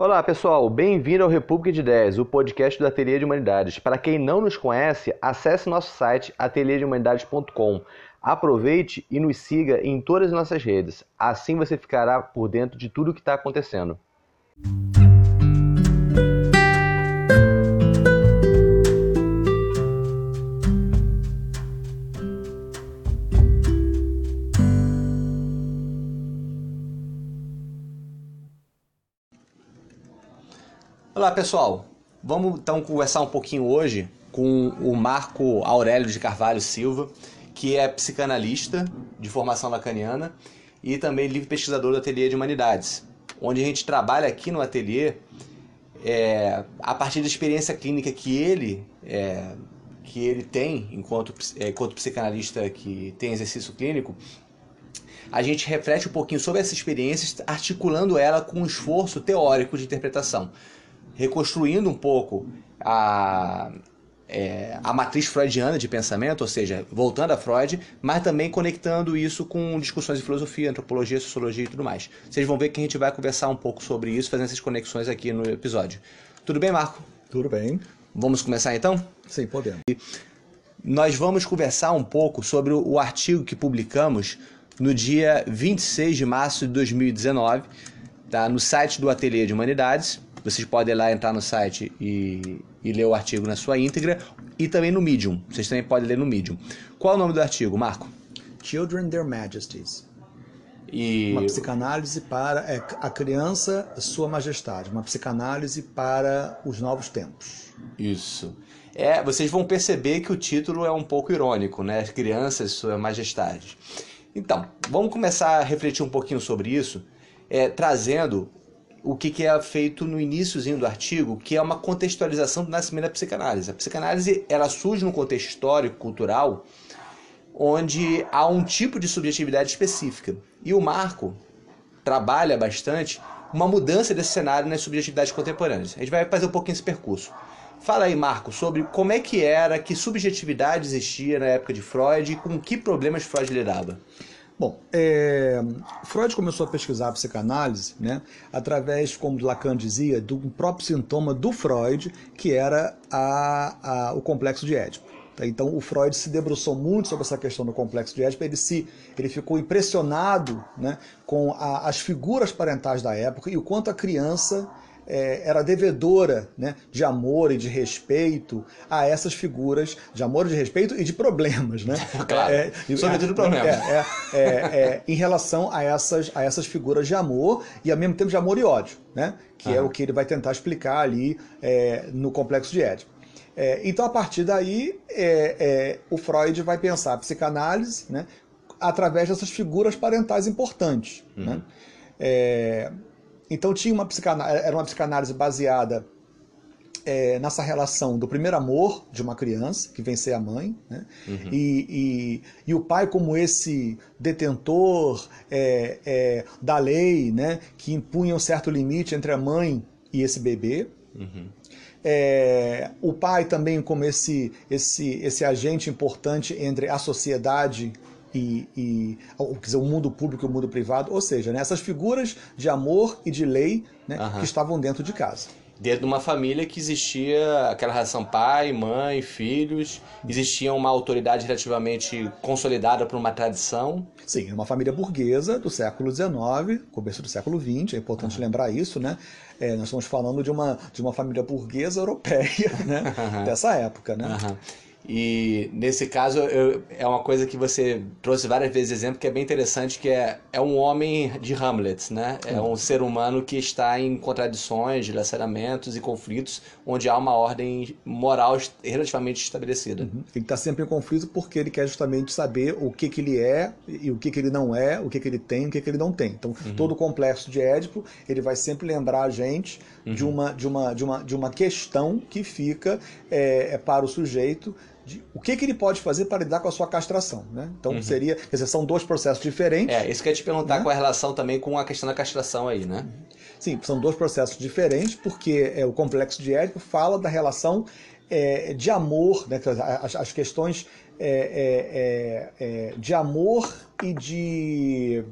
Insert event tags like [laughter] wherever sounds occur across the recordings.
Olá pessoal, bem-vindo ao República de Ideias, o podcast do Ateliê de Humanidades. Para quem não nos conhece, acesse nosso site ateliêdehumanidades.com. Aproveite e nos siga em todas as nossas redes. Assim você ficará por dentro de tudo o que está acontecendo. Olá pessoal, vamos então conversar um pouquinho hoje com o Marco Aurélio de Carvalho Silva, que é psicanalista de formação lacaniana e também livre pesquisador do Ateliê de Humanidades, onde a gente trabalha aqui no ateliê é, a partir da experiência clínica que ele é, que ele tem enquanto, é, enquanto psicanalista que tem exercício clínico, a gente reflete um pouquinho sobre essa experiência, articulando ela com um esforço teórico de interpretação reconstruindo um pouco a, é, a matriz freudiana de pensamento, ou seja, voltando a Freud, mas também conectando isso com discussões de filosofia, antropologia, sociologia e tudo mais. Vocês vão ver que a gente vai conversar um pouco sobre isso, fazendo essas conexões aqui no episódio. Tudo bem, Marco? Tudo bem. Vamos começar então? Sim, podemos. Nós vamos conversar um pouco sobre o artigo que publicamos no dia 26 de março de 2019, tá, no site do Ateliê de Humanidades, vocês podem lá entrar no site e, e ler o artigo na sua íntegra e também no Medium. Vocês também podem ler no Medium. Qual é o nome do artigo, Marco? Children Their Majesties. E... Uma psicanálise para é, a criança, Sua Majestade. Uma psicanálise para os novos tempos. Isso. É, vocês vão perceber que o título é um pouco irônico, né? As crianças, Sua Majestade. Então, vamos começar a refletir um pouquinho sobre isso, é, trazendo o que, que é feito no iníciozinho do artigo, que é uma contextualização do nascimento da psicanálise. A psicanálise ela surge num contexto histórico, cultural, onde há um tipo de subjetividade específica. E o Marco trabalha bastante uma mudança desse cenário nas subjetividades contemporâneas. A gente vai fazer um pouquinho esse percurso. Fala aí, Marco, sobre como é que era, que subjetividade existia na época de Freud e com que problemas Freud lidava. Bom, é, Freud começou a pesquisar a psicanálise né, através, como Lacan dizia, do próprio sintoma do Freud, que era a, a, o complexo de Édipo. Tá? Então, o Freud se debruçou muito sobre essa questão do complexo de Édipo, ele, se, ele ficou impressionado né, com a, as figuras parentais da época e o quanto a criança é, era devedora né, de amor e de respeito a essas figuras de amor, de respeito e de problemas. Né? [laughs] Claro, é, sobretudo problemas. É, é, é, em relação a essas, a essas figuras de amor e ao mesmo tempo de amor e ódio, né? que é o que ele vai tentar explicar ali é, no Complexo de Édipo. É, então, a partir daí, o Freud vai pensar a psicanálise né, através dessas figuras parentais importantes. Uhum. Né? Então tinha uma psicanálise, era uma psicanálise baseada é, nessa relação do primeiro amor de uma criança, que vencer a mãe, né? Uhum. E, e, e, o pai como esse detentor é, é, da lei, né? que impunha um certo limite entre a mãe e esse bebê. Uhum. O pai também como esse, esse, esse agente importante entre a sociedade e, e quer dizer, o mundo público e o mundo privado, ou seja, né, essas figuras de amor e de lei né, uhum. que estavam dentro de casa. Dentro de uma família que existia aquela relação pai, mãe, filhos, existia uma autoridade relativamente consolidada por uma tradição. Sim, uma família burguesa do século XIX, começo do século XX, é importante uhum. lembrar isso, né? É, nós estamos falando de uma, de uma família burguesa europeia, [laughs] né? Uhum. Dessa época, né? E nesse caso eu, é uma coisa que você trouxe várias vezes exemplo que é bem interessante, que é, é um homem de Hamlet, né? É um ser humano que está em contradições, dilaceramentos e conflitos, onde há uma ordem moral relativamente estabelecida. Uhum. Ele está sempre em conflito porque ele quer justamente saber o que, que ele é e o que, que ele não é, o que, que ele tem e o que, que ele não tem. Então, uhum. todo o complexo de Édipo, ele vai sempre lembrar a gente uhum. de, uma, de, uma, de, uma, de uma questão que fica é, é para o sujeito de o que, que ele pode fazer para lidar com a sua castração. Né? Então uhum. seria, quer dizer, são dois processos diferentes. É, isso que eu ia te perguntar né? com a relação também com a questão da castração aí, né? Sim, são dois processos diferentes, porque é, o complexo de Édipo fala da relação é, de amor, né, as, as questões é, é, é, é de amor e de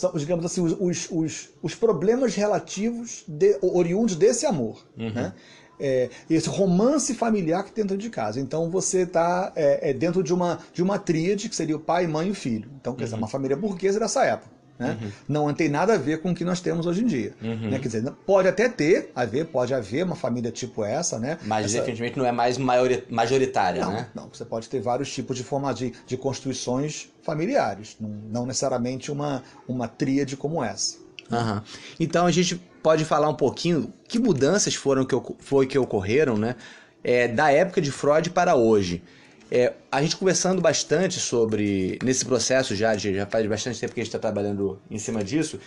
são, digamos assim, os, os, os problemas relativos, de, oriundos desse amor. Uhum. Né? É, esse romance familiar que tem dentro de casa. Então você está é, é, dentro de uma, de uma tríade, que seria o pai, mãe e o filho. Então, quer uhum. dizer, uma família burguesa dessa época. Né? Uhum. Não tem nada a ver com o que nós temos hoje em dia. Uhum. Né? Quer dizer, pode até ter, haver, pode haver uma família tipo essa, né? Mas essa... definitivamente não é mais majoritária, não, né? Não, você pode ter vários tipos de forma de, de constituições familiares, não, não necessariamente uma, uma tríade como essa. Uhum. Então a gente pode falar um pouquinho que mudanças foram que, foi que ocorreram, né? É, da época de Freud para hoje. É, a gente conversando bastante sobre, nesse processo já, de, já faz bastante tempo que a gente está trabalhando em cima disso,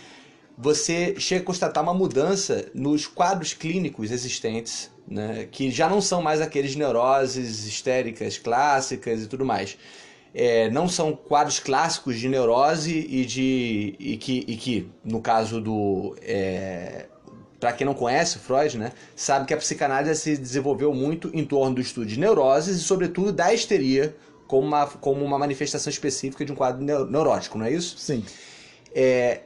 você chega a constatar uma mudança nos quadros clínicos existentes, né, que já não são mais aqueles neuroses histéricas clássicas e tudo mais. É, não são quadros clássicos de neurose e de e que, e que no caso do é, para quem não conhece Freud, né, sabe que a psicanálise se desenvolveu muito em torno do estudo de neuroses e, sobretudo, da histeria como uma, como uma manifestação específica de um quadro neurótico, não é isso? Sim. É,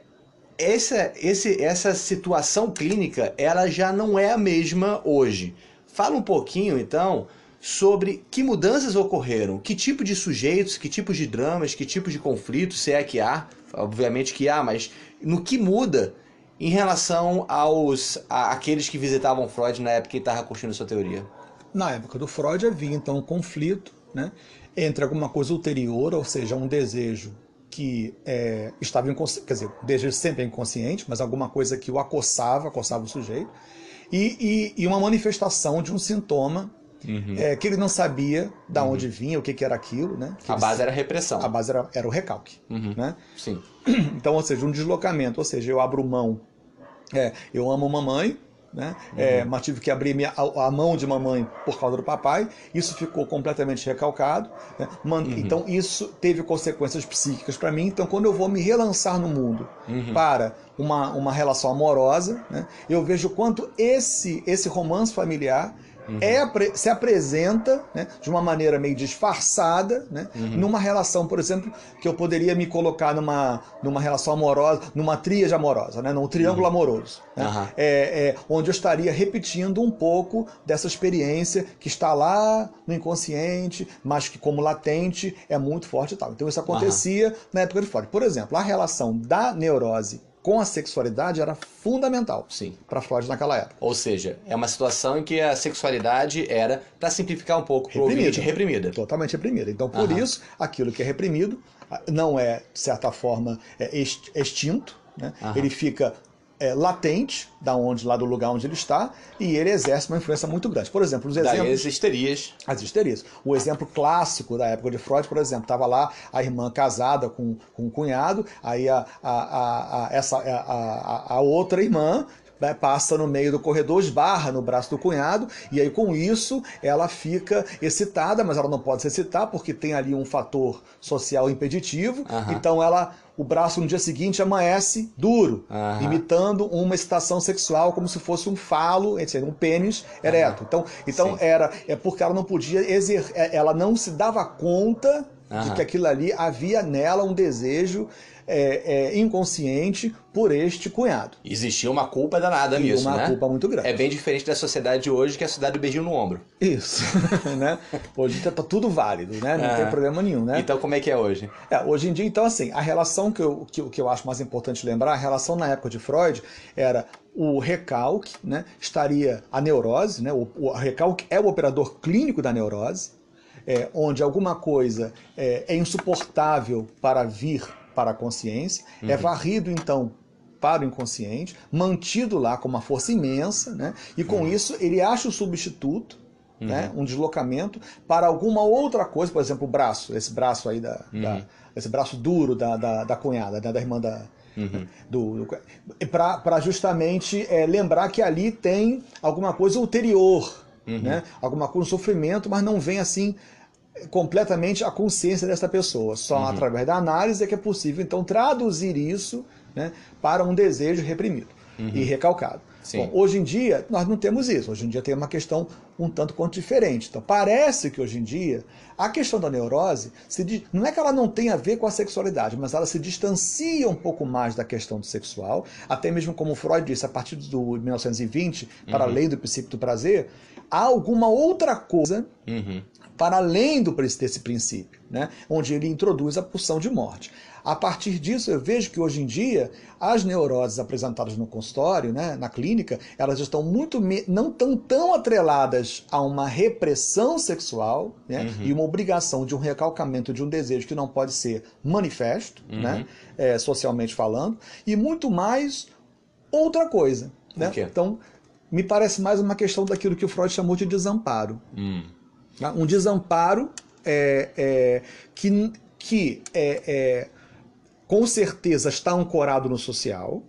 essa, esse, essa situação clínica ela já não é a mesma hoje. Fala um pouquinho, então, sobre que mudanças ocorreram, que tipo de sujeitos, que tipos de dramas, que tipos de conflitos, se é que há, obviamente que há, mas no que muda em relação aos aqueles que visitavam Freud na época que estava construindo sua teoria? Na época do Freud havia então um conflito né, entre alguma coisa ulterior, ou seja, um desejo que é, estava inconsciente, quer dizer, o desejo sempre é inconsciente, mas alguma coisa que o acossava, acossava o sujeito, e, e, e uma manifestação de um sintoma Uhum. É, que ele não sabia da uhum. onde vinha, o que, que era aquilo, né? Que a base era a repressão. A base era, era o recalque, uhum. né? Sim. [clears throat] Então, ou seja, um deslocamento, ou seja, eu abro mão é, eu amo mamãe, né? Uhum. É, mas tive que abrir minha, a, a, mão de mamãe por causa do papai. Isso ficou completamente recalcado. Né? Man, uhum. Então isso teve consequências psíquicas para mim. Então quando eu vou me relançar no mundo uhum. para uma, uma relação amorosa, né? eu vejo quanto esse esse romance familiar uhum. é, se apresenta né, de uma maneira meio disfarçada, né, uhum. numa relação, por exemplo, que eu poderia me colocar numa, numa relação amorosa, numa tríade amorosa, né, num triângulo uhum. amoroso, né, é, é, onde eu estaria repetindo um pouco dessa experiência que está lá no inconsciente, mas que como latente é muito forte e tal. Então isso acontecia na época de Freud. Por exemplo, a relação da neurose com a sexualidade era fundamental sim para Freud naquela época. Ou seja, é uma situação em que a sexualidade era, para simplificar um pouco, reprimida. reprimida. Totalmente reprimida. Então, por Aham. isso, aquilo que é reprimido não é, de certa forma, é extinto, né? ele fica é, latente da onde, lá do lugar onde ele está, e ele exerce uma influência muito grande. Por exemplo, os exemplos. Daí as histerias. As histerias. O exemplo clássico da época de Freud, por exemplo, estava lá a irmã casada com, com um cunhado, aí a, a, a, a essa, a, a, a outra irmã né, passa no meio do corredor, esbarra no braço do cunhado, e aí com isso ela fica excitada, mas ela não pode se excitar porque tem ali um fator social impeditivo, uhum. então ela o braço no dia seguinte amanhece duro, uhum. imitando uma excitação sexual como se fosse um falo, um pênis ereto. Uhum. Então, então era é porque ela não podia exer, é, ela não se dava conta de que aquilo ali havia nela um desejo é, é, inconsciente por este cunhado. Existia uma culpa danada e nisso, uma né? culpa muito grande. É bem diferente da sociedade de hoje, que é a sociedade do beijinho no ombro. Isso, [laughs] né? Hoje tá, tudo válido, né? Não tem problema nenhum, né? Então como é que é hoje? É, hoje em dia, então assim, a relação que eu, que, que eu acho mais importante lembrar, a relação na época de Freud era o recalque, né? Estaria a neurose, né? O, o recalque é o operador clínico da neurose, é, onde alguma coisa é, é insuportável para vir para a consciência, é uhum. é varrido então para o inconsciente, mantido lá com uma força imensa, né? e com uhum. isso ele acha o substituto, uhum. né? um deslocamento, para alguma outra coisa, por exemplo, o braço, esse braço aí, da, da uhum. esse braço duro da, da, da cunhada, né? da irmã da, Uhum. Do, do para justamente é, lembrar que ali tem alguma coisa ulterior, uhum. né? alguma coisa, um sofrimento, mas não vem assim completamente a consciência dessa pessoa. Só uhum. através da análise é que é possível, então, traduzir isso né, para um desejo reprimido. uhum. e recalcado. Bom, hoje em dia, nós não temos isso. Hoje em dia tem uma questão um tanto quanto diferente. Então, parece que hoje em dia, a questão da neurose, se, não é que ela não tenha a ver com a sexualidade, mas ela se distancia um pouco mais da questão do sexual. Até mesmo como Freud disse, a partir do 1920, para uhum. além do princípio do prazer, há alguma outra coisa uhum. para além do, desse princípio, né? onde ele introduz a pulsão de morte. A partir disso, eu vejo que hoje em dia as neuroses apresentadas no consultório, né, na clínica, elas estão muito não tão tão atreladas a uma repressão sexual né, uhum. e uma obrigação de um recalcamento de um desejo que não pode ser manifesto, uhum. né, é, socialmente falando, e muito mais outra coisa. Né? Então, me parece mais uma questão daquilo que o Freud chamou de desamparo. Hum. Tá? Um desamparo é, é, que, que é, é com certeza está ancorado no social,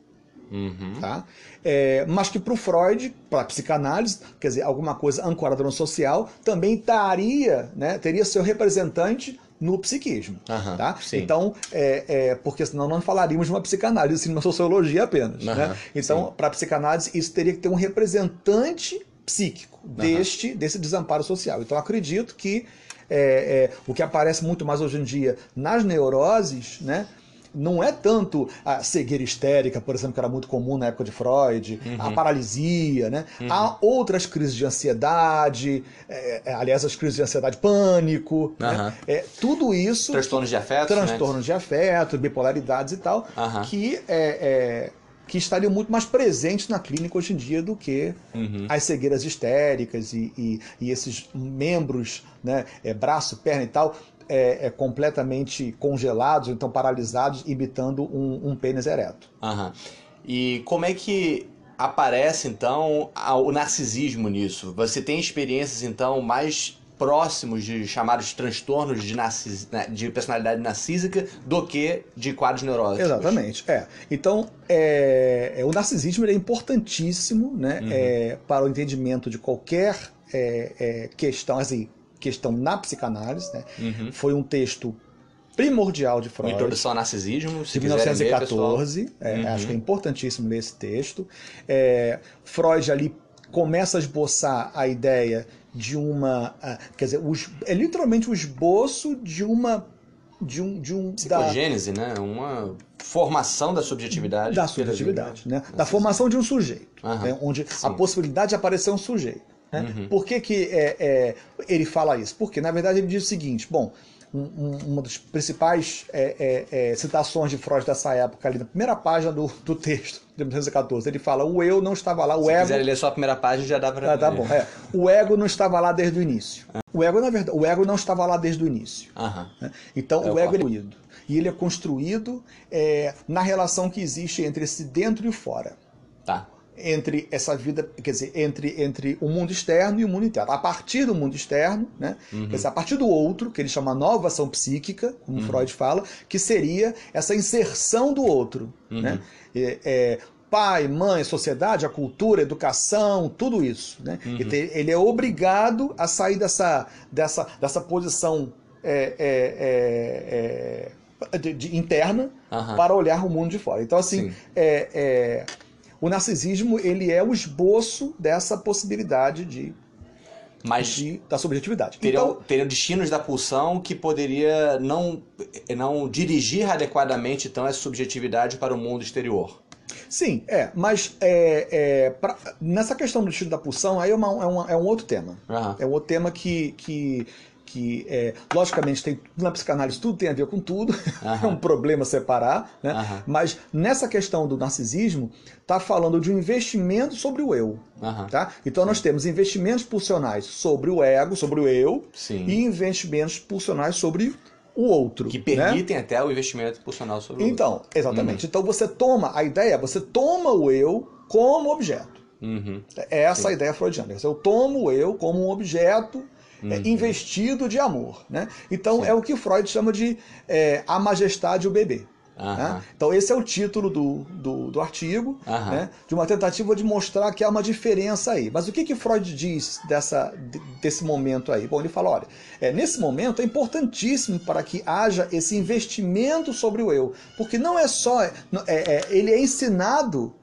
uhum. tá? É, mas que para o Freud, para a psicanálise, quer dizer, alguma coisa ancorada no social, também estaria, né, teria seu representante no psiquismo. Uhum, tá? Então, é, é, porque senão não falaríamos de uma psicanálise, sim, de uma sociologia apenas. Uhum, né? Então, para a psicanálise, isso teria que ter um representante psíquico uhum. deste, desse desamparo social. Então, acredito que é, é, o que aparece muito mais hoje em dia nas neuroses, né, não é tanto a cegueira histérica, por exemplo, que era muito comum na época de Freud, uhum. a paralisia, né? Uhum. Há outras crises de ansiedade, é, é, aliás, as crises de ansiedade pânico, uhum. né? é, tudo isso... Transtornos de afeto, né? Transtornos né? de afeto, bipolaridades e tal, que é, é que estariam muito mais presentes na clínica hoje em dia do que uhum. as cegueiras histéricas e, e, e esses membros, né, é, braço, perna e tal, é, é, completamente congelados, então paralisados, imitando um, um pênis ereto. Uhum. E como é que aparece então o narcisismo nisso? Você tem experiências então mais próximos de chamados transtornos de, narcis, né, de personalidade narcísica do que de quadros neuróticos. Exatamente. É. Então, é, é o narcisismo é importantíssimo né, uhum. é, para o entendimento de qualquer é, é, questão, assim, questão na psicanálise. Né? Uhum. Foi um texto primordial de Freud. Introdução ao Narcisismo, de 1914. Ver, é, uhum. Acho que é importantíssimo ler esse texto. É, Freud ali começa a esboçar a ideia de uma. quer dizer, é literalmente o esboço de uma. De um, de um, Psicogênese, da, né? Uma formação da subjetividade. Da subjetividade, né? Da formação de um sujeito. Né? Onde Sim. a possibilidade de aparecer um sujeito. Né? Uhum. Por que, que é, é, ele fala isso? Porque, na verdade, ele diz o seguinte: bom, um, uma das principais é, é, é, citações de Freud dessa época, ali na primeira página do, do texto, de 1914, ele fala: o eu não estava lá, o Se ego. Se quiser ler só a primeira página, já dá para. Ah, tá bom. É. O ego não estava lá desde o início. Ah. O ego, na verdade, o ego não estava lá desde o início. Né? Então, o ego é construído. E ele é construído na relação que existe entre esse dentro e o fora. Tá entre essa vida, quer dizer, entre, entre o mundo externo e o mundo interno. A partir do mundo externo, né? Uhum. Quer dizer, a partir do outro, que ele chama nova ação psíquica, como uhum. Freud fala, que seria essa inserção do outro, uhum. né? É, é, pai, mãe, sociedade, a cultura, a educação, tudo isso, né? Uhum. Ele é obrigado a sair dessa, dessa, dessa posição é, é, é, é de, de, interna para olhar o mundo de fora. Então, assim, é, o narcisismo ele é o esboço dessa possibilidade de mas de, da subjetividade. Teriam, então, teriam destinos da pulsão que poderia não, não dirigir adequadamente então essa subjetividade para o mundo exterior. Sim, é, mas é, é, pra, nessa questão do destino da pulsão aí é, uma, é, uma, é um outro tema. Uhum. É um outro tema que, que que é, logicamente tem na psicanálise tudo tem a ver com tudo, [laughs] é um problema separar, né? mas nessa questão do narcisismo está falando de um investimento sobre o eu. Tá? Então Sim. nós temos investimentos pulsionais sobre o ego, sobre o eu, Sim. e investimentos pulsionais sobre o outro. Que permitem né? até o investimento pulsional sobre o então, outro. Então, exatamente. Uhum. Então você toma, a ideia é você toma o eu como objeto. Uhum. É essa Sim. a ideia freudiana. Eu tomo o eu como um objeto uhum. é, investido de amor. Né? Então Sim. é o que Freud chama de é, a majestade o bebê. Né? Então esse é o título do, do, do artigo, né? de uma tentativa de mostrar que há uma diferença aí. Mas o que, que Freud diz dessa, desse momento aí? Bom, ele fala, olha, é, nesse momento é importantíssimo para que haja esse investimento sobre o eu, porque não é só, é, é, ele é ensinado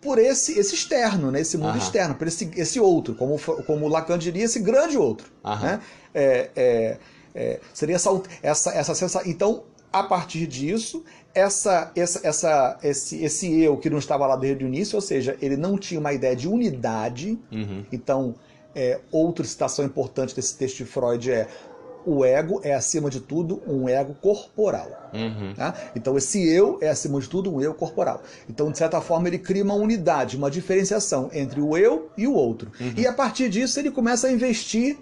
por esse, esse externo, né? esse mundo Aham. externo, por esse, esse outro, como, como Lacan diria, esse grande outro. Aham. Né? É, é, é, seria essa, essa, essa sensação. Então, a partir disso, essa, essa, essa, esse, esse eu que não estava lá desde o início, ou seja, ele não tinha uma ideia de unidade. Uhum. Então, é, outra citação importante desse texto de Freud é o ego é, acima de tudo, um ego corporal. Uhum. Tá? Então, esse eu é, acima de tudo, um eu corporal. Então, de certa forma, ele cria uma unidade, uma diferenciação entre o eu e o outro. E a partir disso, ele começa a investir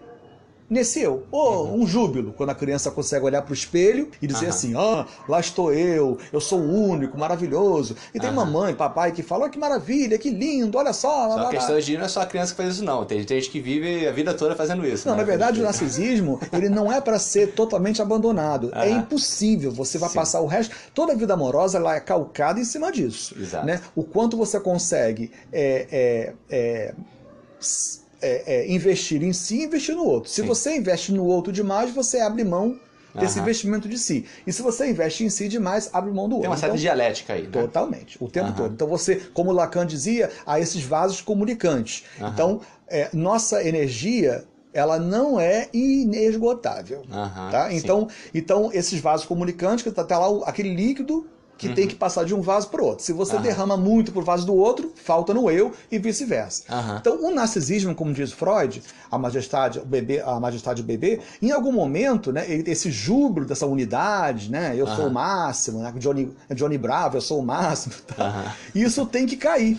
nesse eu. Ou um júbilo, quando a criança consegue olhar para o espelho e dizer Aham. assim: ah, lá estou eu, eu sou o único, maravilhoso. E tem Aham. mamãe, papai que falam: "Ah, que maravilha, que lindo, olha só. Só a lá." questão dia não é só a criança que faz isso, não. Tem gente que vive a vida toda fazendo isso. Não, né? na verdade, o narcisismo ele não é para ser totalmente abandonado. É impossível. Você vai Sim. passar o resto. Toda a vida amorosa ela é calcada em cima disso. Exato. Né? O quanto você consegue é, é, é, é, é, investir em si e investir no outro. Se Sim. você investe no outro demais, você abre mão desse Aham. investimento de si. E se você investe em si demais, abre mão do outro. Tem uma certa Então, dialética aí, né? Totalmente, o tempo Aham. todo. Então você, como Lacan dizia, há esses vasos comunicantes. Aham. Então, é, nossa energia, ela não é inesgotável. Tá? sim. então, então, esses vasos comunicantes, que tá, tá lá aquele líquido que tem que passar de um vaso para o outro. Se você Uhum. Derrama muito pro vaso do outro, falta no eu e vice-versa. Aham. Então, o narcisismo, como diz Freud, a majestade, o bebê, a majestade do bebê, em algum momento, né, esse júbilo dessa unidade, né, eu sou o máximo, né, Johnny, Johnny Bravo, eu sou o máximo, [laughs] tá? Isso tem que cair.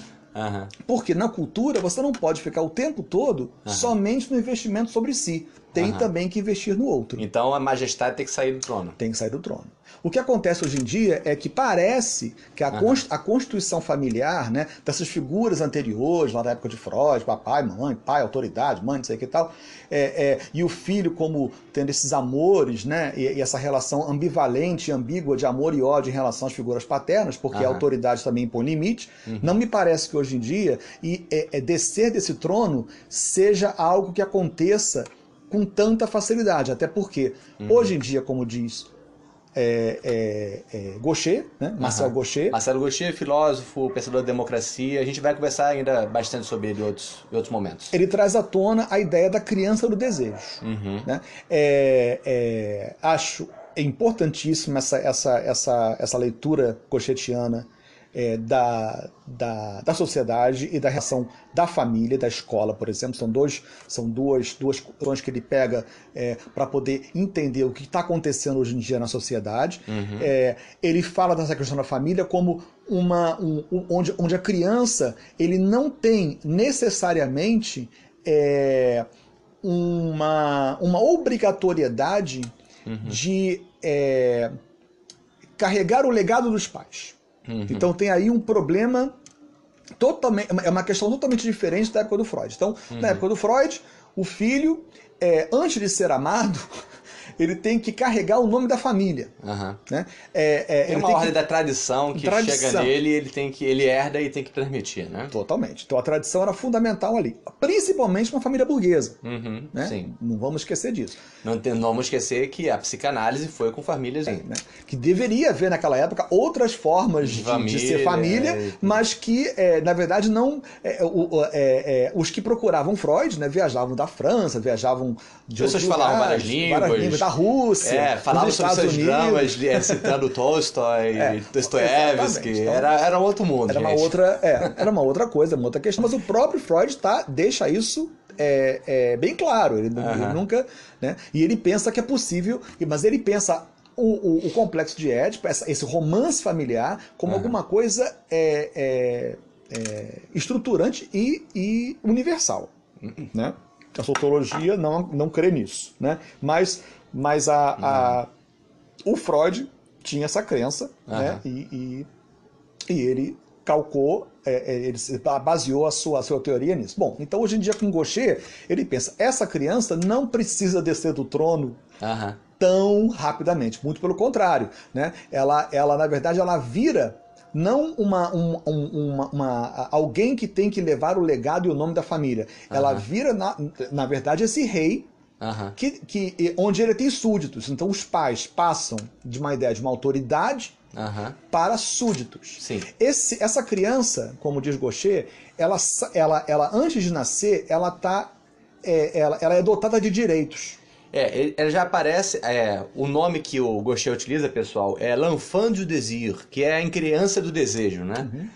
Porque na cultura você não pode ficar o tempo todo somente no investimento sobre si. Tem também que investir no outro. Então a majestade tem que sair do trono. Tem que sair do trono. O que acontece hoje em dia é que parece que a, a constituição familiar, né, dessas figuras anteriores, lá da época de Freud, papai, mamãe, pai, autoridade, mãe, não sei o que e tal, é, é, e o filho como tendo esses amores, né, e, e essa relação ambivalente e ambígua de amor e ódio em relação às figuras paternas, porque a autoridade também impõe limite, não me parece que hoje em dia e é, é descer desse trono seja algo que aconteça com tanta facilidade, até porque hoje em dia, como diz é, é, é, Gaucher, né? Marcel. Gaucher. Marcelo Gaucher, filósofo, pensador da democracia. A gente vai conversar ainda bastante sobre ele em outros, em outros momentos. Ele traz à tona a ideia da criança do desejo. Uhum. Né? É, é, acho importantíssima essa, essa, essa, essa leitura cochetiana é, da, da, da sociedade e da relação da família, da escola, por exemplo. São, dois, são duas, duas questões que ele pega para poder entender o que está acontecendo hoje em dia na sociedade. É, ele fala dessa questão da família como uma um- um- onde, onde a criança ele não tem necessariamente é, uma, uma obrigatoriedade de é, carregar o legado dos pais. Uhum. Então tem aí um problema totalmente. É uma questão totalmente diferente da época do Freud. Então, Uhum. na época do Freud, o filho, é, antes de ser amado, ele tem que carregar o nome da família. Aham. Né? É, é, Tem uma tem ordem que... da tradição que Tradição. chega nele, ele tem que ele herda e tem que transmitir, né? Totalmente. Então a tradição era fundamental ali. Principalmente uma família burguesa. Uhum, Né? Sim. Não vamos esquecer disso. Não, tem- não vamos esquecer que a psicanálise foi com famílias. né? Que deveria haver naquela época outras formas de, De de ser família, família, e- mas que, é, na verdade, não. é, o- é, é, os que procuravam Freud né, viajavam da França, viajavam de Pessoas falavam várias várias línguas. Da Rússia, É, falavam dos sobre Estados seus Unidos. dramas, é, citando [laughs] Tolstói, É, Dostoiévski. Então, Era, era outro mundo, Era uma gente. outra, é, era uma outra coisa, uma outra questão. Mas o próprio Freud tá, deixa isso é, é, bem claro. Ele, ele Aham. nunca, né? E ele pensa que é possível, mas ele pensa o, o- o complexo de Édipo, essa- esse romance familiar, como Aham. alguma coisa é, é, é, estruturante e, e universal, né? A sociologia não, não crê nisso, né? Mas, mas a, a- o Freud tinha essa crença, né? Aham. E, e, e ele calcou, é, é, ele se baseou a sua, a sua teoria nisso. Bom, então hoje em dia com Gaucher, ele pensa, essa criança não precisa descer do trono Aham. tão rapidamente, muito pelo contrário, né? Ela, ela na verdade, ela vira não uma, um- um- uma, uma- alguém que tem que levar o legado e o nome da família. Ela vira, na, na verdade, esse rei Aham. que, que, onde ele tem súditos. Então os pais passam de uma ideia de uma autoridade Aham. para súditos. Sim. Esse, essa criança, como diz Gaucher, ela, ela, ela antes de nascer, ela tá, é, ela, ela é dotada de direitos. É, ele, ele já aparece. É, o nome que o Gaucher utiliza, pessoal, é l'enfant du désir, que é a criança do desejo, né? Uhum.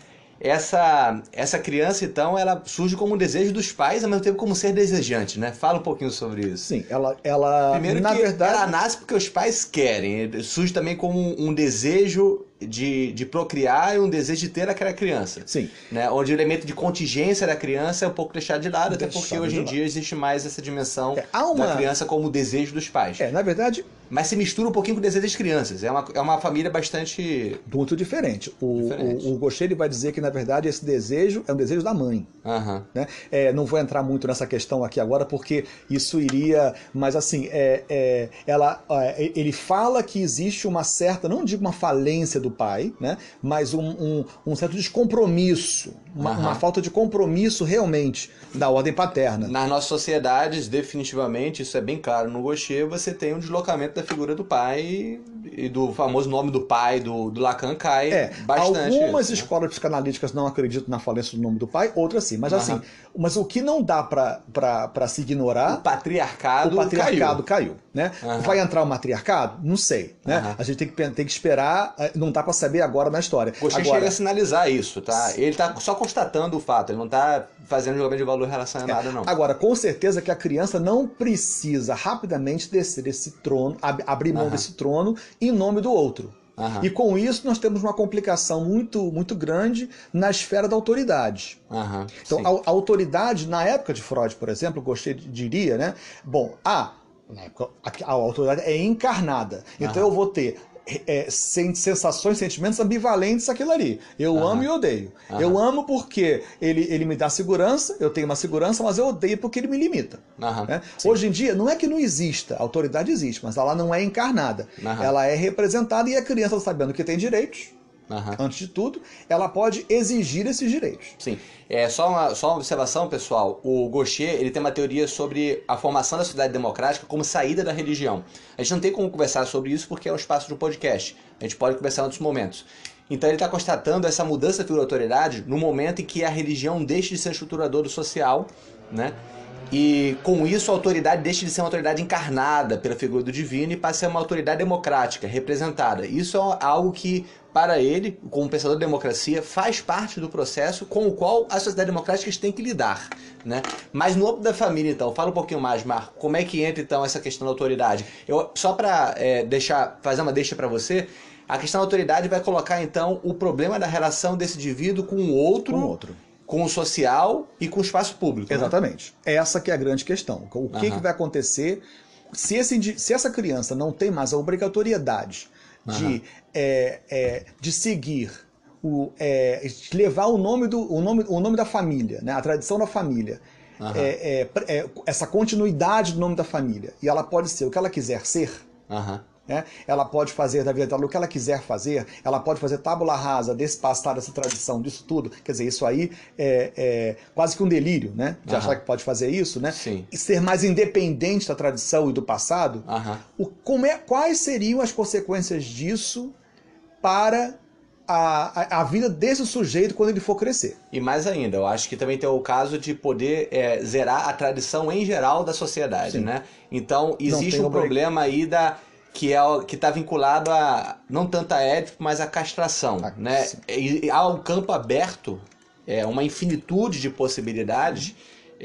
Essa, essa criança, então, ela surge como um desejo dos pais, ao mesmo tempo como ser desejante, né? Fala um pouquinho sobre isso. Sim, ela, ela Primeiro na que verdade, ela nasce porque os pais querem. Surge também como um, desejo de, de procriar e um desejo de ter aquela criança. sim, Né? Onde o elemento de contingência da criança é um pouco deixado de lado, até porque Deixado hoje em dia existe mais essa dimensão É, uma- da criança como desejo dos pais. é, na verdade, Mas se mistura um pouquinho com o desejo das crianças. É uma, é uma família bastante. muito diferente. O, Diferente. o, o Gaucher ele vai dizer que na verdade esse desejo é um desejo da mãe. Aham. né? É, não vou entrar muito nessa questão aqui agora, porque isso iria. Mas assim, é, é, ela, é, ele fala que existe uma certa, não digo uma falência do pai, né? mas um, um, um certo descompromisso, uma, Aham. uma falta de compromisso realmente da ordem paterna. Nas nossas sociedades, definitivamente, isso é bem claro no Gaucher, você tem um deslocamento da figura do pai e do famoso nome do pai do, do Lacan cai É, bastante. algumas isso, né? escolas psicanalíticas não acreditam na falência do nome do pai, outras sim. Mas Aham. assim, mas o que não dá para se ignorar O patriarcado, o patriarcado caiu. caiu, né? Aham. Vai entrar o matriarcado? Não sei, né? A gente tem que, tem que esperar, eh, não dá pra saber agora na história. Gaucher agora, chega a sinalizar isso, tá? Ele tá só constatando o fato, ele não tá fazendo julgamento de valor relação a nada, não. agora, com certeza que a criança não precisa rapidamente descer desse trono, ab- abrir mão Aham. desse trono em nome do outro. Aham. E com isso nós temos uma complicação muito, muito grande na esfera da autoridade. Aham, Então, a, a autoridade, na época de Freud, por exemplo, gostei diria, né? Bom, ah, na época, a, a autoridade é encarnada. Então eu vou ter é, sen- sensações, sentimentos ambivalentes aquilo ali. Eu Aham. amo e odeio. Aham. Eu amo porque ele, ele me dá segurança, eu tenho uma segurança, mas eu odeio porque ele me limita. Né? Hoje em dia, não é que não exista, a autoridade existe, mas ela não é encarnada. Ela é representada e a criança, sabendo que tem direitos, Aham. antes de tudo, ela pode exigir esses direitos. Sim. É só uma, só uma observação, pessoal. O Gaucher ele tem uma teoria sobre a formação da sociedade democrática como saída da religião. A gente não tem como conversar sobre isso porque é um espaço de um podcast. A gente pode conversar em outros momentos. Então ele está constatando essa mudança da figura da autoridade no momento em que a religião deixa de ser um estruturador do social, né? E com isso a autoridade deixa de ser uma autoridade encarnada pela figura do divino e passa a ser uma autoridade democrática, representada. Isso é algo que, para ele, como pensador de democracia, faz parte do processo com o qual as sociedades democráticas têm que lidar. Né? Mas no âmbito da família, então, fala um pouquinho mais, Marco, como é que entra então essa questão da autoridade? Eu, só para deixar, fazer uma deixa para você, a questão da autoridade vai colocar então o problema da relação desse indivíduo com o outro, Com o outro. com o social e com o espaço público. né? Exatamente. Essa que é a grande questão. O que, Aham. que vai acontecer se, esse se essa criança não tem mais a obrigatoriedade de, Aham. É, é, de seguir o, é, de levar o nome, do, o, nome, o nome da família, né, a tradição da família, é, essa continuidade do nome da família, e ela pode ser o que ela quiser ser, Aham. né? Ela pode fazer da vida dela o que ela quiser fazer, ela pode fazer tábula rasa desse passado, dessa tradição, disso tudo. Quer dizer, isso aí é, é quase que um delírio, né? De achar que pode fazer isso, né? Sim. E ser mais independente da tradição e do passado. O, como é, quais seriam as consequências disso para a, a, vida desse sujeito quando ele for crescer? E mais ainda, eu acho que também tem o caso de poder é, zerar a tradição em geral da sociedade, Sim. né? Então existe um problema aí da que é o- que está vinculado a não tanto a édipo, mas a castração, Ah, né? E, e há um campo aberto, é uma infinitude de possibilidades.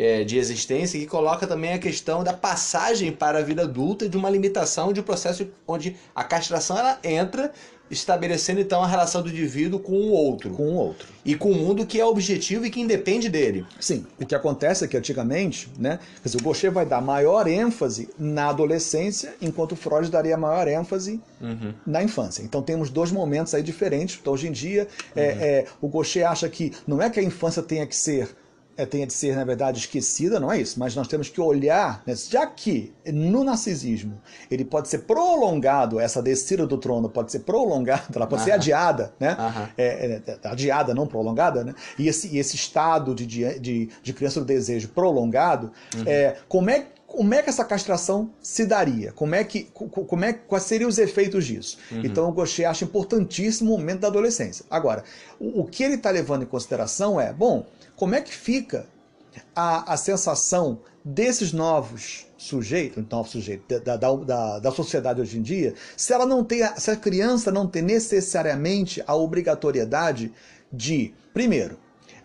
é, de existência que coloca também a questão da passagem para a vida adulta e de uma limitação de um processo onde a castração ela entra estabelecendo então a relação do indivíduo com o outro Com o outro. e com o mundo que é objetivo e que independe dele. Sim, o que acontece é que antigamente, né, quer dizer, o Gaucher vai dar maior ênfase na adolescência, enquanto o Freud daria maior ênfase na infância. Então temos dois momentos aí diferentes. Então, hoje em dia, é, é, o Gaucher acha que não é que a infância tenha que ser é, tenha de ser, na verdade, esquecida, não é isso, mas nós temos que olhar, né, já que no narcisismo ele pode ser prolongado, essa descida do trono pode ser prolongada, ela pode ser Aham. adiada, né? Aham. é, é, adiada, não prolongada, né? E esse, e esse estado de, de, de, criança do desejo prolongado, Uhum. é, como é como é que essa castração se daria? Como é que, como é, quais seriam os efeitos disso? Uhum. Então o Gaucher acha importantíssimo o momento da adolescência. Agora, o, o que ele está levando em consideração é, bom, como é que fica a, a sensação desses novos sujeitos, novos sujeitos da, da, da, da, sociedade hoje em dia, se ela não tem, se a criança não tem necessariamente a obrigatoriedade de, primeiro,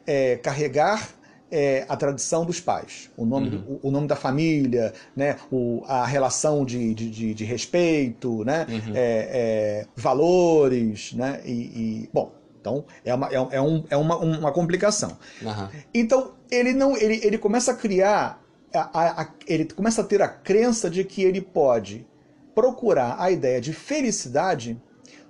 é, carregar é, a tradição dos pais, o nome, uhum. o, o, nome da família, né, o, a relação de, de, de, de respeito, né, uhum. é, é, valores, né, e, e, bom, então é uma, é, é, um, é uma, uma complicação. Uhum. Então ele não, ele, ele começa a criar, a, a, a, ele começa a ter a crença de que ele pode procurar a ideia de felicidade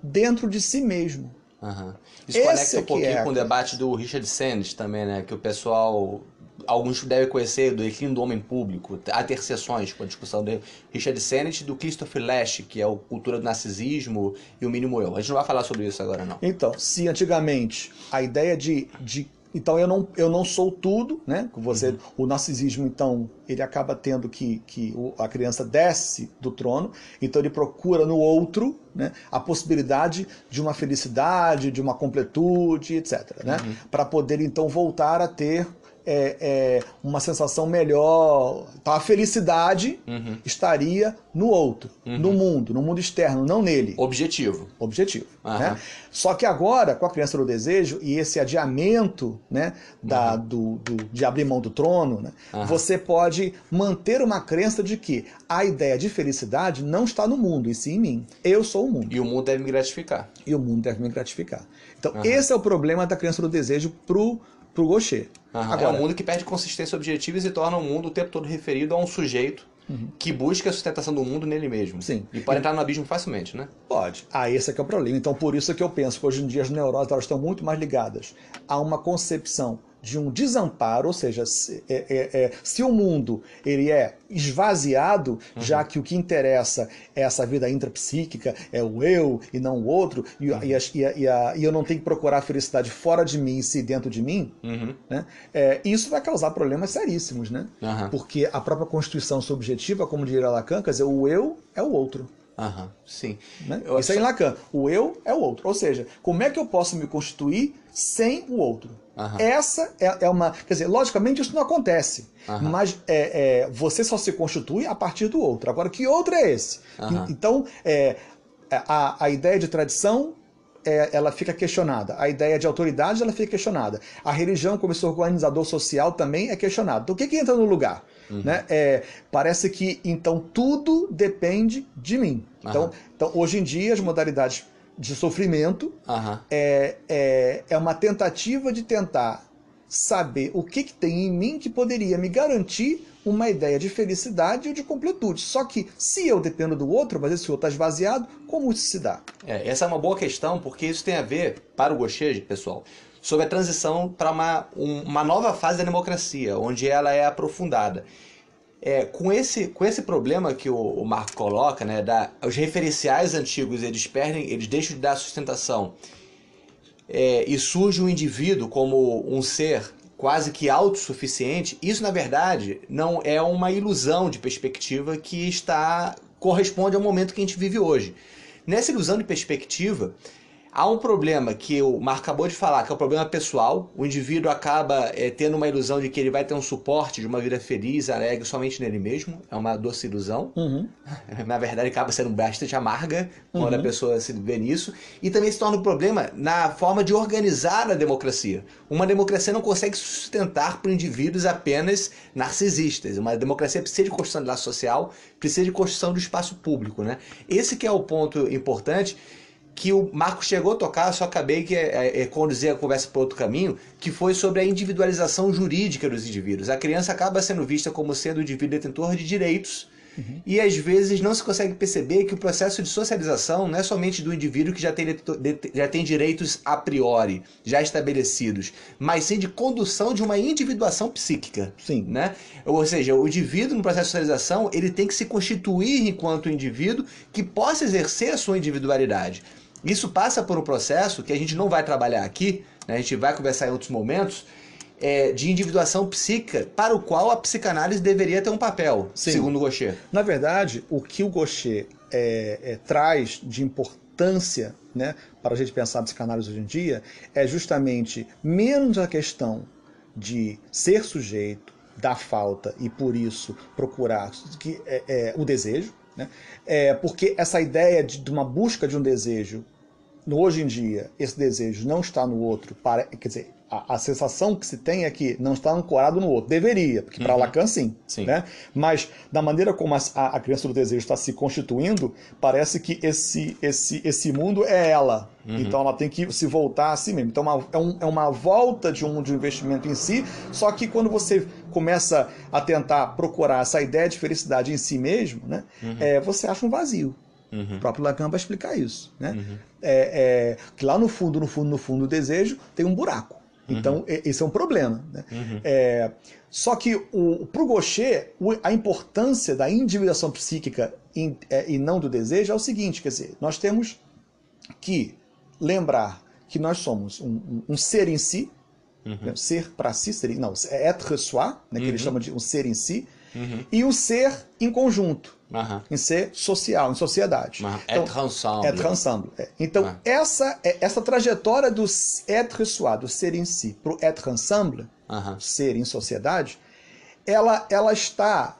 dentro de si mesmo. Uhum. Isso Esse conecta um pouquinho é com o debate do Richard Sanders também, né? Que o pessoal. Alguns devem conhecer do declínio do homem público. Há ter sessões com a discussão do Richard Sennett e do Christopher Lash, que é o Cultura do Narcisismo e o Mínimo Eu. A gente não vai falar sobre isso agora, não. Então, se antigamente a ideia de, de então eu não, eu não sou tudo, né? Você, uhum. O narcisismo, então, ele acaba tendo que, que a criança desce do trono, então ele procura no outro né, a possibilidade de uma felicidade, de uma completude, etc. Né? Uhum. Para poder então voltar a ter é, é, uma sensação melhor. Então, a felicidade uhum. estaria no outro, uhum. no mundo, no mundo externo, não nele. Objetivo. Objetivo. Uhum. Né? Só que agora, com a criança do desejo e esse adiamento né, da, do, do, de abrir mão do trono, né, você pode manter uma crença de que a ideia de felicidade não está no mundo, e sim em mim. Eu sou o mundo. E o mundo deve me gratificar. E o mundo deve me gratificar. Então, esse é o problema da criança do desejo pro pro Gaucher. Agora, é um mundo que perde consistência objetiva e se torna um mundo o tempo todo referido a um sujeito uhum. que busca a sustentação do mundo nele mesmo. Sim. E pode entrar no abismo facilmente, né? Pode. Ah, esse é que é o problema. Então, por isso é que eu penso que hoje em dia as neuroses elas estão muito mais ligadas a uma concepção de um desamparo, ou seja, se, é, é, é, se o mundo ele é esvaziado, uhum. já que o que interessa é essa vida intrapsíquica, é o eu e não o outro, e, uhum. e, a, e, a, e eu não tenho que procurar a felicidade fora de mim e se dentro de mim, uhum. né? É, isso vai causar problemas seríssimos, né? Porque a própria constituição subjetiva, como diria Lacan, quer dizer, o eu é o outro. Aham, sim. Né? Isso é em Lacan. O eu é o outro. Ou seja, como é que eu posso me constituir sem o outro? Essa é, é, uma. Quer dizer, logicamente isso não acontece. Mas é, é, você só se constitui a partir do outro. Agora, que outro é esse? Então, é, a, a ideia de tradição é, ela fica questionada. A ideia de autoridade ela fica questionada. A religião como esse organizador social também é questionada. Então o que, que entra no lugar? Uhum. Né? É, parece que então tudo depende de mim. Então, então hoje em dia as modalidades de sofrimento uhum. é, é, é uma tentativa de tentar saber o que, que tem em mim que poderia me garantir uma ideia de felicidade ou de completude. Só que se eu dependo do outro, mas esse outro está esvaziado, como isso se dá? É, essa é uma boa questão, porque isso tem a ver, para o Gaucher, pessoal, sobre a transição para uma, uma nova fase da democracia, onde ela é aprofundada. É, com, esse, com esse problema que o, o Marco coloca, né, da, os referenciais antigos eles perdem, eles deixam de dar sustentação é, e surge um indivíduo como um ser quase que autossuficiente, isso na verdade não é uma ilusão de perspectiva que está corresponde ao momento que a gente vive hoje. Nessa ilusão de perspectiva, Há um problema que o Marco acabou de falar, que é o problema pessoal. O indivíduo acaba é, tendo uma ilusão de que ele vai ter um suporte de uma vida feliz, alegre, somente nele mesmo. É uma doce ilusão. Uhum. [laughs] Na verdade, acaba sendo bastante amarga quando uhum. a pessoa se vê nisso. E também se torna um problema na forma de organizar a democracia. Uma democracia não consegue sustentar por indivíduos apenas narcisistas. Uma democracia precisa de construção de laço social, precisa de construção do espaço público. Né? Esse que é o ponto importante que o Marco chegou a tocar, só acabei que é, é, conduzir a conversa para outro caminho, que foi sobre a individualização jurídica dos indivíduos. A criança acaba sendo vista como sendo o indivíduo detentor de direitos, uhum. e às vezes não se consegue perceber que o processo de socialização não é somente do indivíduo que já tem, já tem direitos a priori, já estabelecidos, mas sim de condução de uma individuação psíquica. Sim. Né? Ou seja, o indivíduo no processo de socialização ele tem que se constituir enquanto indivíduo que possa exercer a sua individualidade. Isso passa por um processo que a gente não vai trabalhar aqui, né? a gente vai conversar em outros momentos, é, de individuação psíquica para o qual a psicanálise deveria ter um papel, Sim. segundo Gaucher. Na verdade, o que o Gaucher é, é, traz de importância né, para a gente pensar a psicanálise hoje em dia é justamente menos a questão de ser sujeito da falta e por isso procurar que, é, é, o desejo, né? É, porque essa ideia de, de uma busca de um desejo hoje em dia, esse desejo não está no outro, para, quer dizer, a, a sensação que se tem é que não está ancorado no outro. Deveria, porque para Lacan sim. Sim. Né? Mas da maneira como a, a criança do desejo está se constituindo, parece que esse, esse, esse mundo é ela. Então ela tem que se voltar a si mesma. Então uma- é, um- é uma volta de um, de um investimento em si, só que quando você começa a tentar procurar essa ideia de felicidade em si mesmo, né, é, você acha um vazio. O próprio Lacan vai explicar isso. Né? É, é, que lá no fundo, no fundo, no fundo do desejo tem um buraco. Então, e- esse é um problema. Né? É, só que para o Gaucher, a importância da individuação psíquica é, e não do desejo é o seguinte: quer dizer, nós temos que lembrar que nós somos um, um- um ser em si, né? ser para si, ser, não, é être soi, né? que ele chama de um ser em si, e um ser em conjunto, Aham. em ser social, em sociedade. Aham. Então, Être ensemble. Être ensemble. é. Então, Ah. essa, é- essa trajetória do être soi, do ser em si, para o être ensemble, ser em sociedade, ela, ela está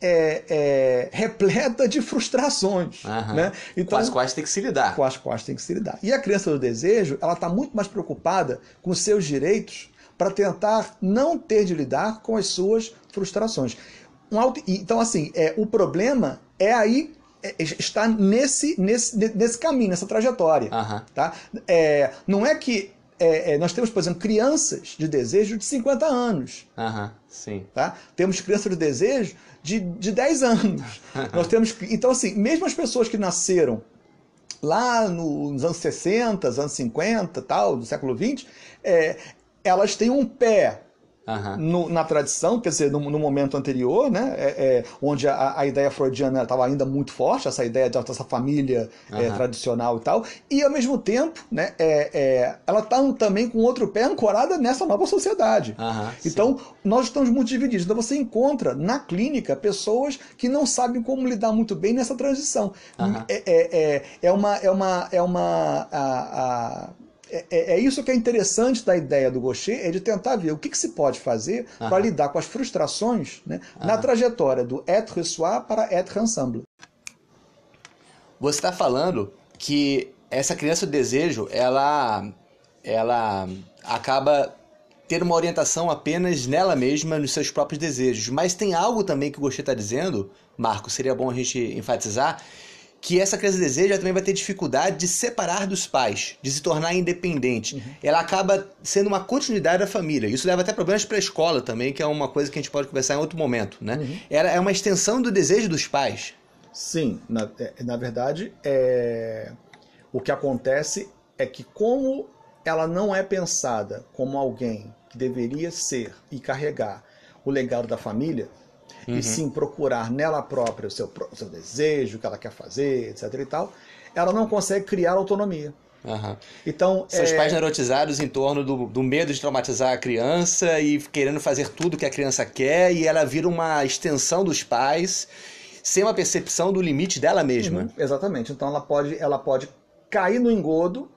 é, é, repleta de frustrações. Aham. Né? com as quais tem que se lidar. com as quais tem que se lidar. E a criança do desejo, ela está muito mais preocupada com os seus direitos para tentar não ter de lidar com as suas frustrações. Um auto- Então, assim, é, o problema é aí, é, está nesse, nesse, nesse caminho, nessa trajetória. Aham. Tá? É, não é que é, é, nós temos, por exemplo, crianças de desejo de 50 anos. Aham. Sim. Tá? Temos crianças de desejo de, de 10 anos. [laughs] Nós temos, então, assim, mesmo as pessoas que nasceram lá no- nos anos 60, anos 50, tal, do século 20, é, elas têm um pé Aham. no- na tradição, quer dizer, no, no momento anterior, né, é, é, onde a, a ideia freudiana estava ainda muito forte, essa ideia de- dessa família é, Aham. tradicional e tal, e ao mesmo tempo, né, é, é, ela está também com outro pé ancorada nessa nova sociedade. Sim. então, nós estamos muito divididos. Então, você encontra na clínica pessoas que não sabem como lidar muito bem nessa transição. É, é, é, é uma. É uma, é uma a- a- é, é- é isso que é interessante da ideia do Gaucher, é de tentar ver o que, que se pode fazer para Aham. lidar com as frustrações né, na trajetória do être soi para être ensemble. Você está falando que essa criança do desejo, ela, ela acaba tendo uma orientação apenas nela mesma, nos seus próprios desejos. Mas tem algo também que o Gaucher está dizendo, Marco, seria bom a gente enfatizar, que essa criança ela também vai ter dificuldade de separar dos pais, de se tornar independente. Ela acaba sendo uma continuidade da família. Isso leva até problemas para a escola também, que é uma coisa que a gente pode conversar em outro momento. Né? Ela é uma extensão do desejo dos pais. Sim, na, é- na verdade, é, o que acontece é que, como ela não é pensada como alguém que deveria ser e carregar o legado da família, e sim procurar nela própria o seu, o seu desejo, o que ela quer fazer, etc. e tal, ela não consegue criar autonomia. Aham. Então, São os é, pais neurotizados em torno do, do medo de traumatizar a criança e querendo fazer tudo que a criança quer, e ela vira uma extensão dos pais, sem uma percepção do limite dela mesma. Uhum, exatamente. Então ela pode, ela pode cair no engodo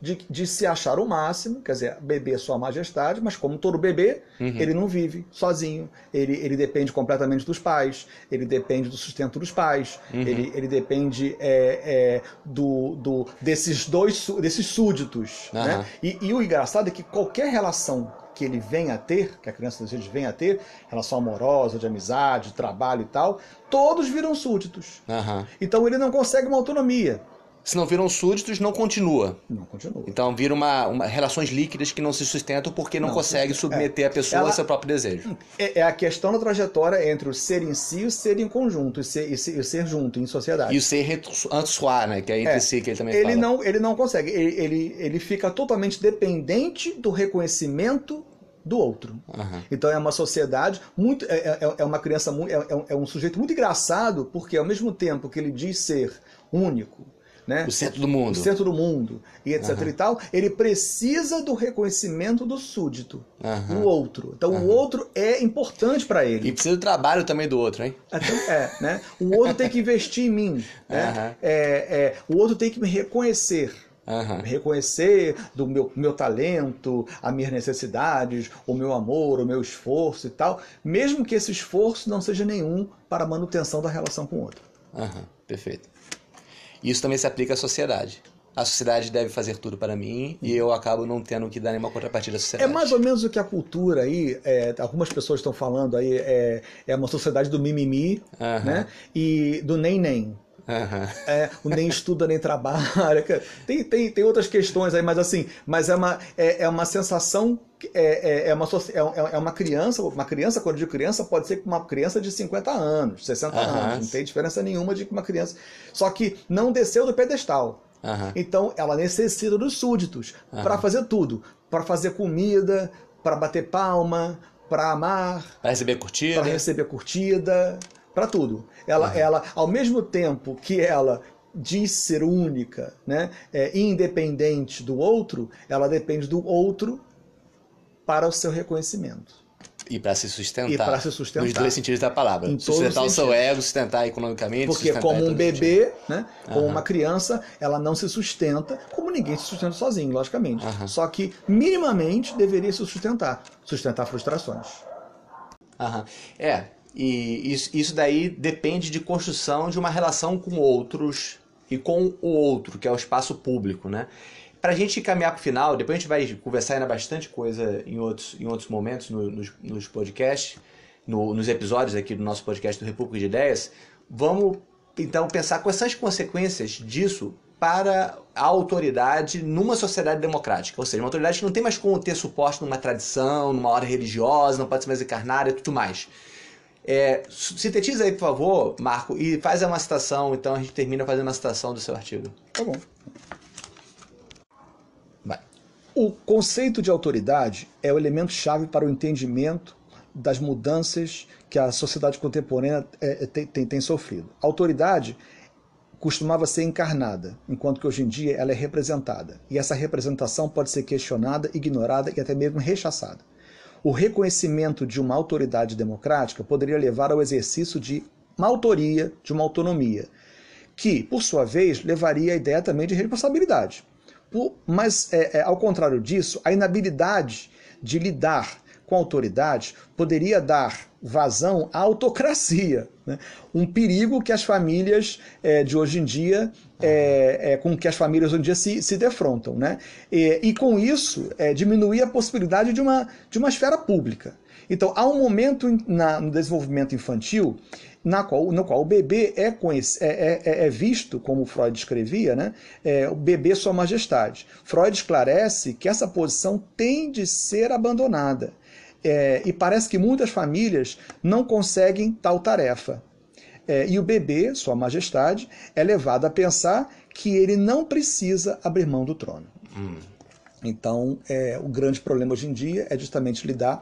de, de se achar o máximo, quer dizer, bebê sua majestade, mas como todo bebê, ele não vive sozinho, ele, ele depende completamente dos pais, ele depende do sustento dos pais, ele, ele depende é, é, do, do, desses dois desses súditos. Aham. Né? E, e o engraçado é que qualquer relação que ele venha a ter, que a criança deseja venha a ter, relação amorosa, de amizade, de trabalho e tal, todos viram súditos. Aham. Então ele não consegue uma autonomia. Se não viram súditos, não continua. Não continua. Então vira uma, uma- relações líquidas que não se sustentam porque não, Não, consegue submeter a pessoa Ela- ao seu próprio desejo. É, é a questão da trajetória entre o ser em si e o ser em conjunto, e ser, e ser, e ser junto, em sociedade. E o ser anti-soi, né? Que é entre É. si, que ele também ele fala. não, ele não consegue. Ele, ele, ele fica totalmente dependente do reconhecimento do outro. Aham. Então é uma sociedade muito. É, é, é uma criança. É, é é um sujeito muito engraçado, porque ao mesmo tempo que ele diz ser único, né? O centro do mundo. O centro do mundo, e etc Aham. e tal, ele precisa do reconhecimento do súdito, Aham. do outro. Então o outro é importante para ele. E precisa do trabalho também do outro, hein? Então, é, né? O outro tem que investir em mim. Né? É, é, o outro tem que me reconhecer. Aham. Reconhecer do meu, meu talento, as minhas necessidades, o meu amor, o meu esforço e tal, mesmo que esse esforço não seja nenhum para a manutenção da relação com o outro. Aham, perfeito. Isso também se aplica à sociedade. A sociedade deve fazer tudo para mim e eu acabo não tendo que dar nenhuma contrapartida à É sociedade. mais ou menos o que a cultura aí, é, algumas pessoas estão falando aí, é, é uma sociedade do mimimi, Aham. né? E do nem-nem. Aham. É, nem estuda nem trabalha. Tem, tem, tem outras questões aí, mas assim, mas é uma, é, é uma sensação. É, é, é, uma, soci- é, é uma criança, uma criança, quando eu digo criança, pode ser uma criança de 50 anos, 60 Aham. anos, não tem diferença nenhuma de uma criança. Só que não desceu do pedestal. Aham. Então ela necessita dos súditos para fazer tudo, para fazer comida, para bater palma, para amar, Para receber curtida. para receber curtida, para tudo. Ela, ela, ao mesmo tempo que ela diz ser única, né, é, independente do outro, ela depende do outro para o seu reconhecimento. E para se sustentar. E pra se sustentar. Nos dois sentidos da palavra. Em sustentar o seu ego, sustentar economicamente. Porque sustentar como um bebê, né, como uma criança, ela não se sustenta, como ninguém se sustenta sozinho, logicamente. Aham. Só que minimamente deveria se sustentar, sustentar frustrações. Aham. É, e isso, isso daí depende de construção de uma relação com outros e com o outro, que é o espaço público, né? Pra gente caminhar pro final, depois a gente vai conversar ainda bastante coisa em outros, em outros momentos no- nos, nos podcasts, no- nos episódios aqui do nosso podcast do República de Ideias. Vamos então pensar quais são as consequências disso para a autoridade numa sociedade democrática. Ou seja, uma autoridade que não tem mais como ter suporte numa tradição, numa ordem religiosa, não pode ser mais encarnada e tudo mais. É, sintetiza aí, por favor, Marco, e faz uma citação, então a gente termina fazendo uma citação do seu artigo. Tá bom. Vai. O conceito de autoridade é o elemento-chave para o entendimento das mudanças que a sociedade contemporânea é, é, tem, tem- tem sofrido. A autoridade costumava ser encarnada, enquanto que hoje em dia ela é representada. E essa representação pode ser questionada, ignorada e até mesmo rechaçada. O reconhecimento de uma autoridade democrática poderia levar ao exercício de uma autoria, de uma autonomia, que, por sua vez, levaria à ideia também de responsabilidade. Por- mas, é, é, ao contrário disso, a inabilidade de lidar com autoridade poderia dar vazão à autocracia. né? Um perigo que as famílias é, de hoje em dia, é, é, com que as famílias hoje em dia se, se defrontam. Né? E, e com isso, é, diminuir a possibilidade de uma, de uma esfera pública. Então, há um momento na- no desenvolvimento infantil na qual, no qual o bebê é, conhec- é, é- é visto, como Freud escrevia, né? é, o bebê sua majestade. Freud esclarece que essa posição tem de ser abandonada. É, e parece que muitas famílias não conseguem tal tarefa. É, e o bebê, sua majestade, é levado a pensar que ele não precisa abrir mão do trono. Então, é, o grande problema hoje em dia é justamente lidar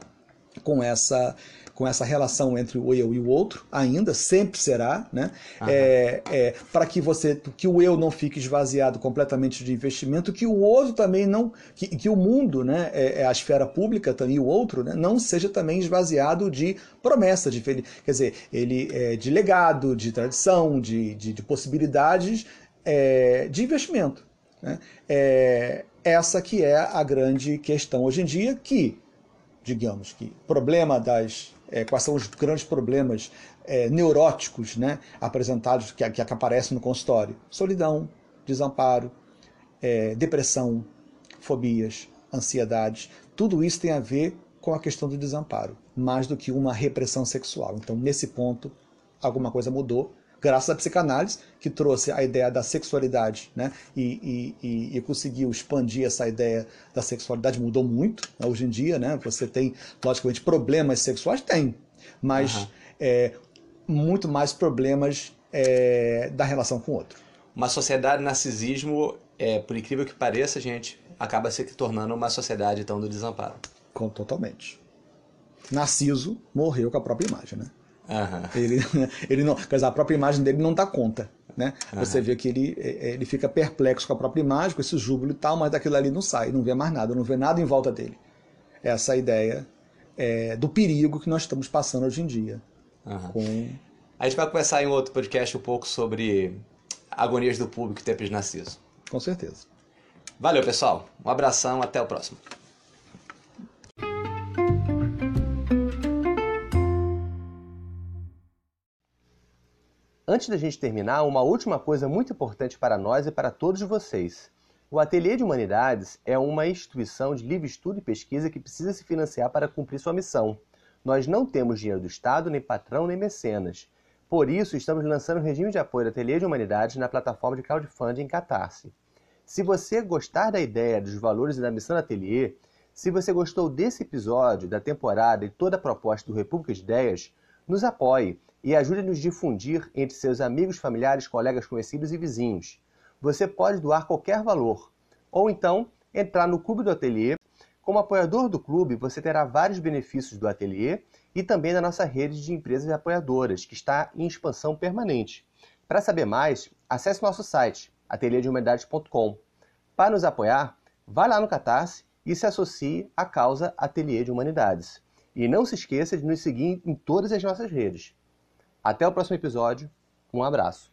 com essa com essa relação entre o eu e o outro, ainda sempre será, né? É, é, para que você que o eu não fique esvaziado completamente de investimento, que o outro também não, que, que o mundo, né, é, é a esfera pública também o outro, né, não seja também esvaziado de promessa, de quer dizer, ele é, de legado, de tradição, de, de, de possibilidades é, de investimento. Né? É, essa que é a grande questão hoje em dia, que, digamos que, problema das. É, quais são os grandes problemas é, neuróticos né, apresentados que, que aparecem no consultório? Solidão, desamparo, é, depressão, fobias, ansiedades, tudo isso tem a ver com a questão do desamparo, mais do que uma repressão sexual. Então, nesse ponto, alguma coisa mudou, graças à psicanálise, que trouxe a ideia da sexualidade, né? E, e, e, conseguiu expandir essa ideia da sexualidade, mudou muito né? hoje em dia, né? Você tem, logicamente, problemas sexuais? Tem, mas Aham. é, muito mais problemas é, da relação com o outro. Uma sociedade narcisismo, é, por incrível que pareça, gente, acaba se tornando uma sociedade então do desamparo. Com, totalmente. Narciso morreu com a própria imagem, né? Uhum. Ele, [laughs] ele não, quer dizer, a própria imagem dele não dá conta. Né? Uhum. Você vê que ele, é, ele fica perplexo com a própria imagem, com esse júbilo e tal, mas daquilo ali não sai, não vê mais nada, não vê nada em volta dele. Essa é ideia é, do perigo que nós estamos passando hoje em dia. Uhum. Com... A gente vai conversar em outro podcast um pouco sobre agonias do público e tempos narciso. Com certeza. Valeu, pessoal. Um abração, até o próximo. Antes da gente terminar, uma última coisa muito importante para nós e para todos vocês. O Ateliê de Humanidades é uma instituição de livre estudo e pesquisa que precisa se financiar para cumprir sua missão. Nós não temos dinheiro do Estado, nem patrão, nem mecenas. Por isso, estamos lançando um regime de apoio do Ateliê de Humanidades na plataforma de crowdfunding Catarse. Se você gostar da ideia, dos valores e da missão do Ateliê, se você gostou desse episódio, da temporada e toda a proposta do República de Ideias, nos apoie e ajude-nos a difundir entre seus amigos, familiares, colegas, conhecidos e vizinhos. Você pode doar qualquer valor, ou então entrar no Clube do Ateliê. Como apoiador do clube, você terá vários benefícios do ateliê e também da nossa rede de empresas apoiadoras, que está em expansão permanente. Para saber mais, acesse nosso site, ateliêdehumanidades.com. Para nos apoiar, vá lá no Catarse e se associe à causa Ateliê de Humanidades. E não se esqueça de nos seguir em todas as nossas redes. Até o próximo episódio. Um abraço.